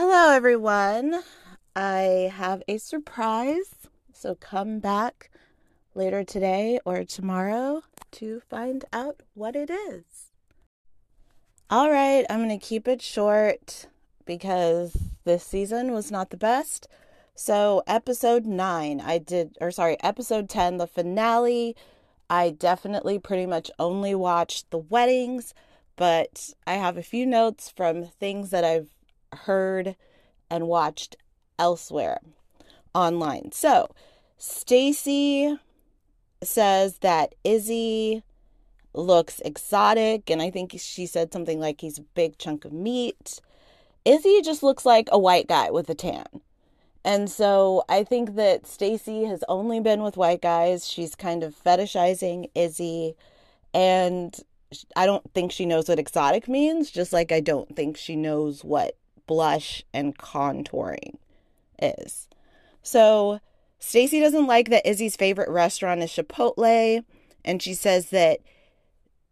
Hello, everyone. I have a surprise, so come back later today or tomorrow to find out what it is. All right, I'm going to keep it short because this season was not the best. So, episode 9, I did, or sorry, episode 10, the finale, I definitely pretty much only watched the weddings, but I have a few notes from things that I've heard and watched elsewhere online. So, Stacy says that Izzy looks exotic, and I think she said something like he's a big chunk of meat. Izzy just looks like a white guy with a tan. And so I think that Stacy has only been with white guys. She's kind of fetishizing Izzy and I don't think she knows what exotic means, just like I don't think she knows what blush and contouring is. So Stacy doesn't like that Izzy's favorite restaurant is Chipotle and she says that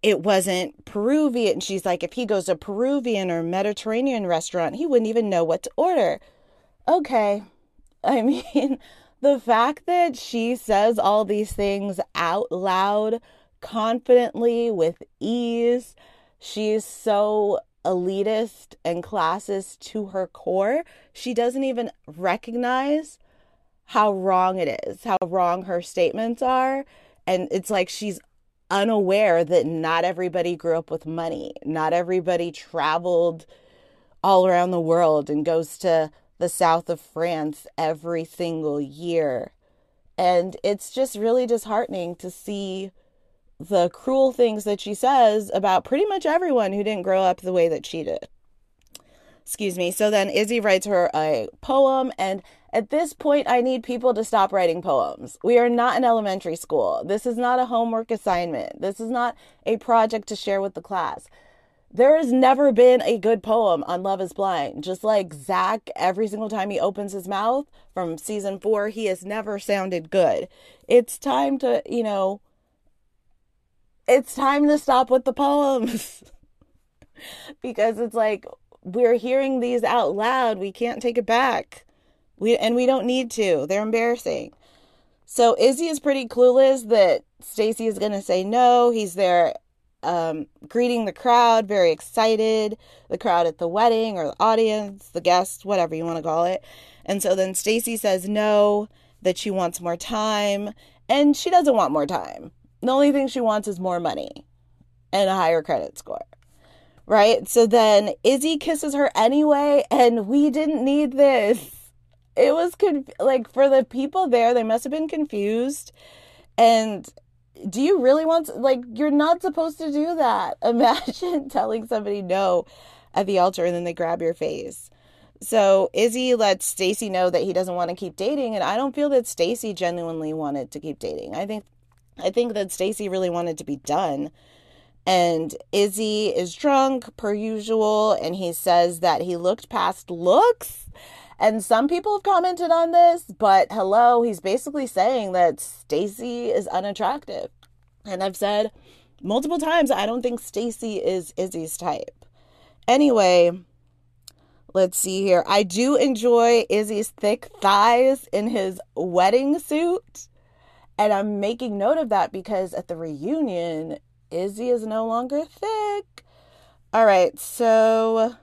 it wasn't Peruvian. And she's like if he goes to Peruvian or Mediterranean restaurant, he wouldn't even know what to order. Okay, I mean, the fact that she says all these things out loud, confidently, with ease, she's so elitist and classist to her core. She doesn't even recognize how wrong it is, how wrong her statements are. And it's like she's unaware that not everybody grew up with money, not everybody traveled all around the world and goes to the south of France every single year. And it's just really disheartening to see the cruel things that she says about pretty much everyone who didn't grow up the way that she did. Excuse me. So then Izzy writes her a poem, and at this point, I need people to stop writing poems. We are not in elementary school. This is not a homework assignment. This is not a project to share with the class. There has never been a good poem on Love is Blind. Just like Zach, every single time he opens his mouth from season four, he has never sounded good. It's time to, you know, it's time to stop with the poems. because it's like we're hearing these out loud. We can't take it back. We and we don't need to. They're embarrassing. So Izzy is pretty clueless that Stacy is going to say no. He's there um, greeting the crowd, very excited, the crowd at the wedding or the audience, the guests, whatever you want to call it. And so then Stacy says no, that she wants more time, and she doesn't want more time. The only thing she wants is more money and a higher credit score. Right? So then Izzy kisses her anyway, and we didn't need this. It was conf- like for the people there, they must have been confused. And do you really want to, like you're not supposed to do that imagine telling somebody no at the altar and then they grab your face so izzy lets stacy know that he doesn't want to keep dating and i don't feel that stacy genuinely wanted to keep dating i think i think that stacy really wanted to be done and izzy is drunk per usual and he says that he looked past looks and some people have commented on this, but hello, he's basically saying that Stacy is unattractive. And I've said multiple times I don't think Stacy is Izzy's type. Anyway, let's see here. I do enjoy Izzy's thick thighs in his wedding suit. And I'm making note of that because at the reunion, Izzy is no longer thick. All right, so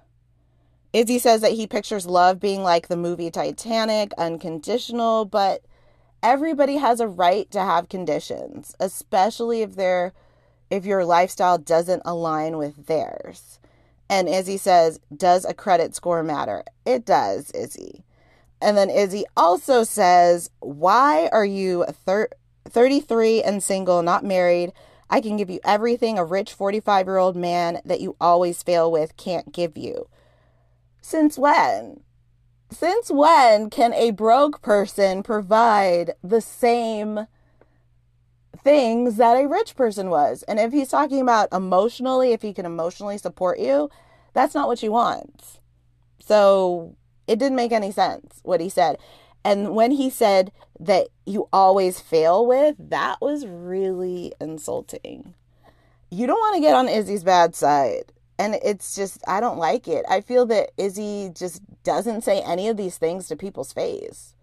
Izzy says that he pictures love being like the movie Titanic, unconditional, but everybody has a right to have conditions, especially if they're if your lifestyle doesn't align with theirs. And Izzy says, Does a credit score matter? It does, Izzy. And then Izzy also says, Why are you thir- 33 and single, not married? I can give you everything a rich 45 year old man that you always fail with can't give you. Since when? Since when can a broke person provide the same things that a rich person was? And if he's talking about emotionally, if he can emotionally support you, that's not what you want. So it didn't make any sense what he said. And when he said that you always fail with, that was really insulting. You don't want to get on Izzy's bad side And it's just, I don't like it. I feel that Izzy just doesn't say any of these things to people's face.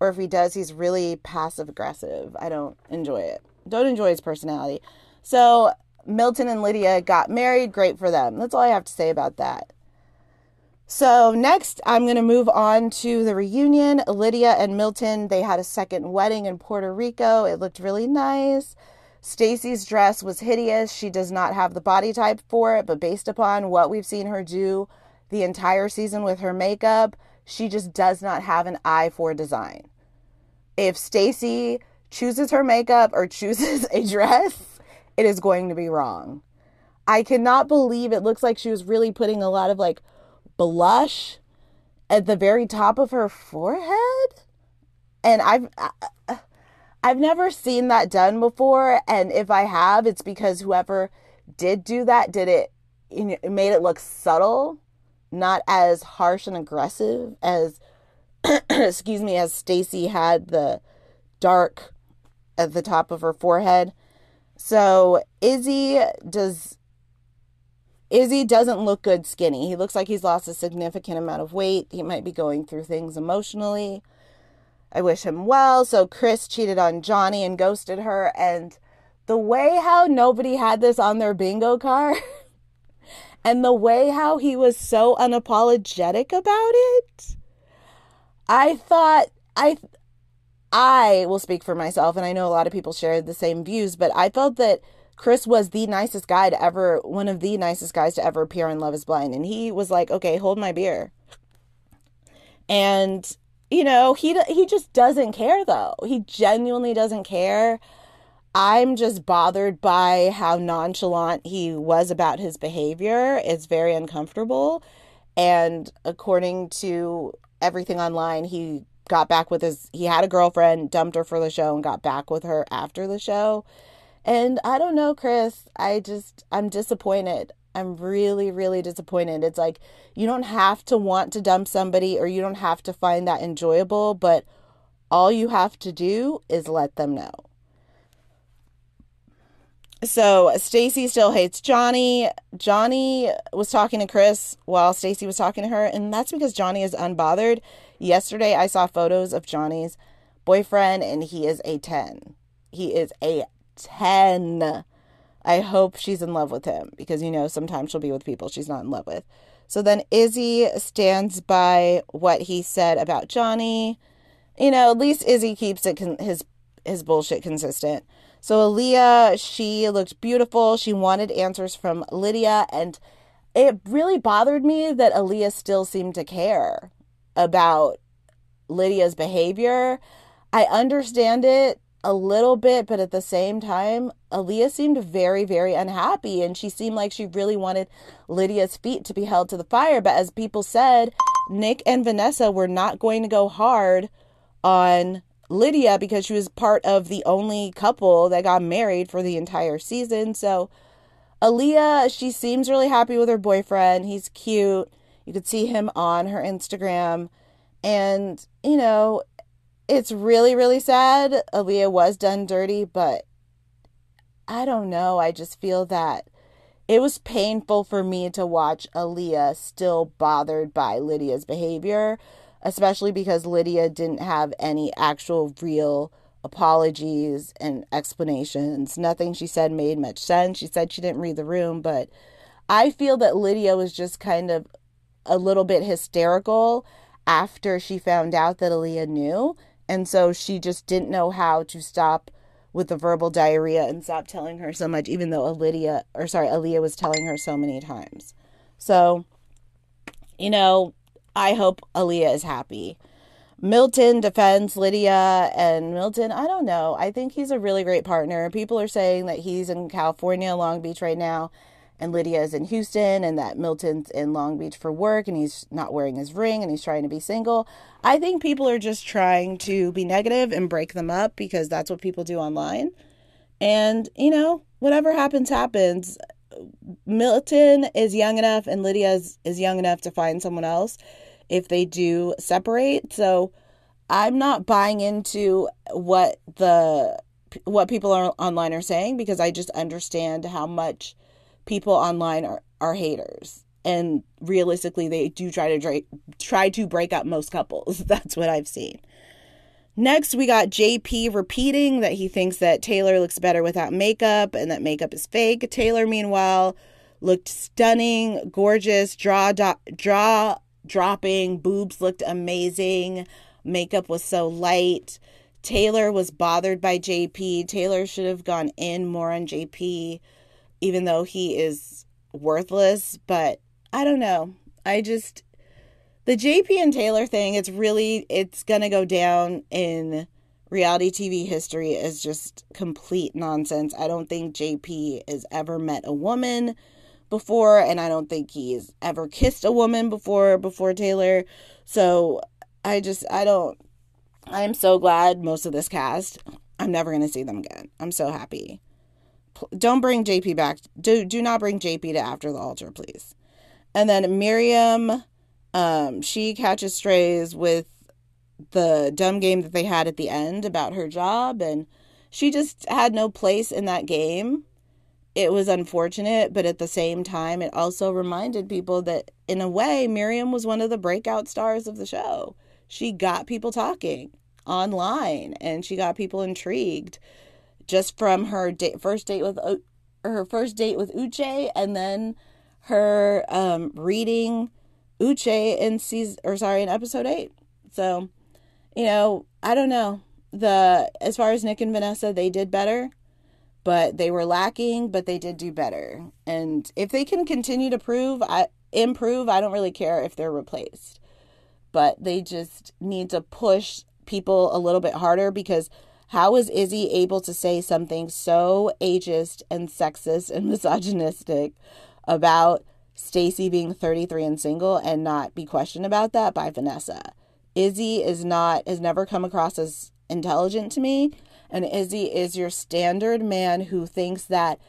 Or if he does, he's really passive aggressive. I don't enjoy it. Don't enjoy his personality. So Milton and Lydia got married. Great for them. That's all I have to say about that. So next, I'm going to move on to the reunion. Lydia and Milton, they had a second wedding in Puerto Rico. It looked really nice. Stacy's dress was hideous. She does not have the body type for it, but based upon what we've seen her do the entire season with her makeup, she just does not have an eye for design. If Stacy chooses her makeup or chooses a dress, it is going to be wrong. I cannot believe it looks like she was really putting a lot of like blush at the very top of her forehead. And I've I've never seen that done before and if I have it's because whoever did do that did it it made it look subtle, not as harsh and aggressive as excuse me as Stacy had the dark at the top of her forehead. So Izzy does Izzy doesn't look good skinny. He looks like he's lost a significant amount of weight. He might be going through things emotionally. I wish him well. So Chris cheated on Johnie and ghosted her. And the way how nobody had this on their bingo card and the way how he was so unapologetic about it, I thought I I will speak for myself and I know a lot of people share the same views, but I felt that Chris was the nicest guy to ever, one of the nicest guys to ever appear on Love is Blind. And he was like, okay, hold my beer. And, you know, he, he just doesn't care though. He genuinely doesn't care. I'm just bothered by how nonchalant he was about his behavior. It's very uncomfortable. And according to everything online, he got back with his, he had a girlfriend, dumped her for the show, and got back with her after the show. And I don't know, Chris. I just, I'm disappointed. I'm really, really disappointed. It's like you don't have to want to dump somebody or you don't have to find that enjoyable, but all you have to do is let them know. So Stacy still hates Johnie. Johnie was talking to Chris while Stacy was talking to her, and that's because Johnie is unbothered. Yesterday I saw photos of Johnie's boyfriend and he is a 10. He is a 10. I hope she's in love with him because, you know, sometimes she'll be with people she's not in love with. So then Izzy stands by what he said about Johnie. You know, at least Izzy keeps it con- his his bullshit consistent. So Aaliyah, she looked beautiful. She wanted answers from Lydia, and it really bothered me that Aaliyah still seemed to care about Lydia's behavior. I understand it a little bit, but at the same time, Aaliyah seemed very, very unhappy and she seemed like she really wanted Lydia's feet to be held to the fire. But as people said, Nick and Vanessa were not going to go hard on Lydia because she was part of the only couple that got married for the entire season. So Aaliyah, she seems really happy with her boyfriend. He's cute. You could see him on her Instagram. And, you know, it's really, really sad. Aaliyah was done dirty, but I don't know. I just feel that it was painful for me to watch Aaliyah still bothered by Lydia's behavior, especially because Lydia didn't have any actual real apologies and explanations. Nothing she said made much sense. She said she didn't read the room, but I feel that Lydia was just kind of a little bit hysterical after she found out that Aaliyah knew and so she just didn't know how to stop with the verbal diarrhea and stop telling her so much, even though Lydia, or sorry, Aaliyah was telling her so many times. So, you know, I hope Aaliyah is happy. Milton defends Lydia, and Milton, I don't know. I think he's a really great partner. People are saying that he's in California, Long Beach right now, and Lydia is in Houston and that Milton's in Long Beach for work and he's not wearing his ring and he's trying to be single. I think people are just trying to be negative and break them up because that's what people do online. And, you know, whatever happens, happens. Milton is young enough and Lydia is, is young enough to find someone else if they do separate. So I'm not buying into what the what people are online are saying because I just understand how much people online are, are haters. And realistically, they do try to dra- try to break up most couples. That's what I've seen. Next, we got JP repeating that he thinks that Taylor looks better without makeup and that makeup is fake. Taylor, meanwhile, looked stunning, gorgeous, draw do- draw dropping, boobs looked amazing, makeup was so light. Taylor was bothered by JP. Taylor should have gone in more on JP, even though he is worthless. But I don't know. I just, the JP and Taylor thing, it's really, it's to go down in reality TV history as just complete nonsense. I don't think JP has ever met a woman before, and I don't think he's ever kissed a woman before, before Taylor. So I just, I don't, I'm so glad most of this cast, I'm never to see them again. I'm so happy. Don't bring JP back. Do do not bring JP to after the altar, please. And then Miriam, um, she catches strays with the dumb game that they had at the end about her job, and she just had no place in that game. It was unfortunate, but at the same time, it also reminded people that, in a way, Miriam was one of the breakout stars of the show she got people talking online and she got people intrigued just from her date, first date with her first date with Uche and then her um, reading Uche in season or sorry in episode 8. So, you know, I don't know. The as far as Nick and Vanessa, they did better, but they were lacking, but they did do better. And if they can continue to prove I improve, I don't really care if they're replaced but they just need to push people a little bit harder because how is Izzy able to say something so ageist and sexist and misogynistic about Stacy being 33 and single and not be questioned about that by Vanessa? Izzy is not has never come across as intelligent to me and Izzy is your standard man who thinks that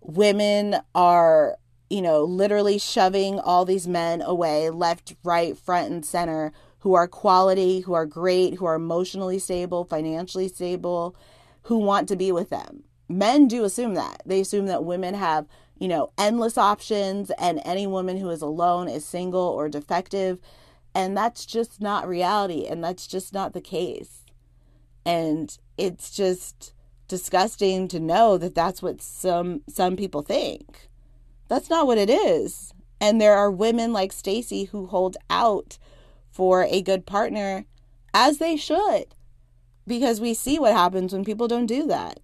women are you know, literally shoving all these men away, left, right, front, and center, who are quality, who are great, who are emotionally stable, financially stable, who want to be with them. Men do assume that. They assume that women have, you know, endless options and any woman who is alone is single or defective. And that's just not reality. And that's just not the case. And it's just disgusting to know that that's what some some people think. That's not what it is. And there are women like Stacy who hold out for a good partner as they should because we see what happens when people don't do that.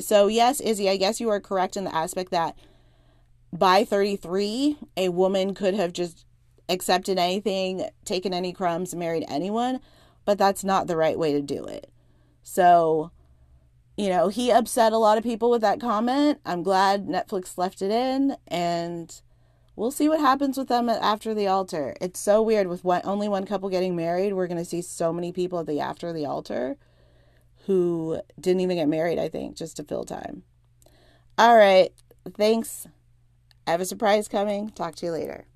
So, yes, Izzy, I guess you are correct in the aspect that by 33, a woman could have just accepted anything, taken any crumbs, married anyone, but that's not the right way to do it. So, you know, he upset a lot of people with that comment. I'm glad Netflix left it in and we'll see what happens with them after the altar. It's so weird with one, only one couple getting married. We're going to see so many people at the after the altar who didn't even get married, I think, just to fill time. All right. Thanks. I have a surprise coming. Talk to you later.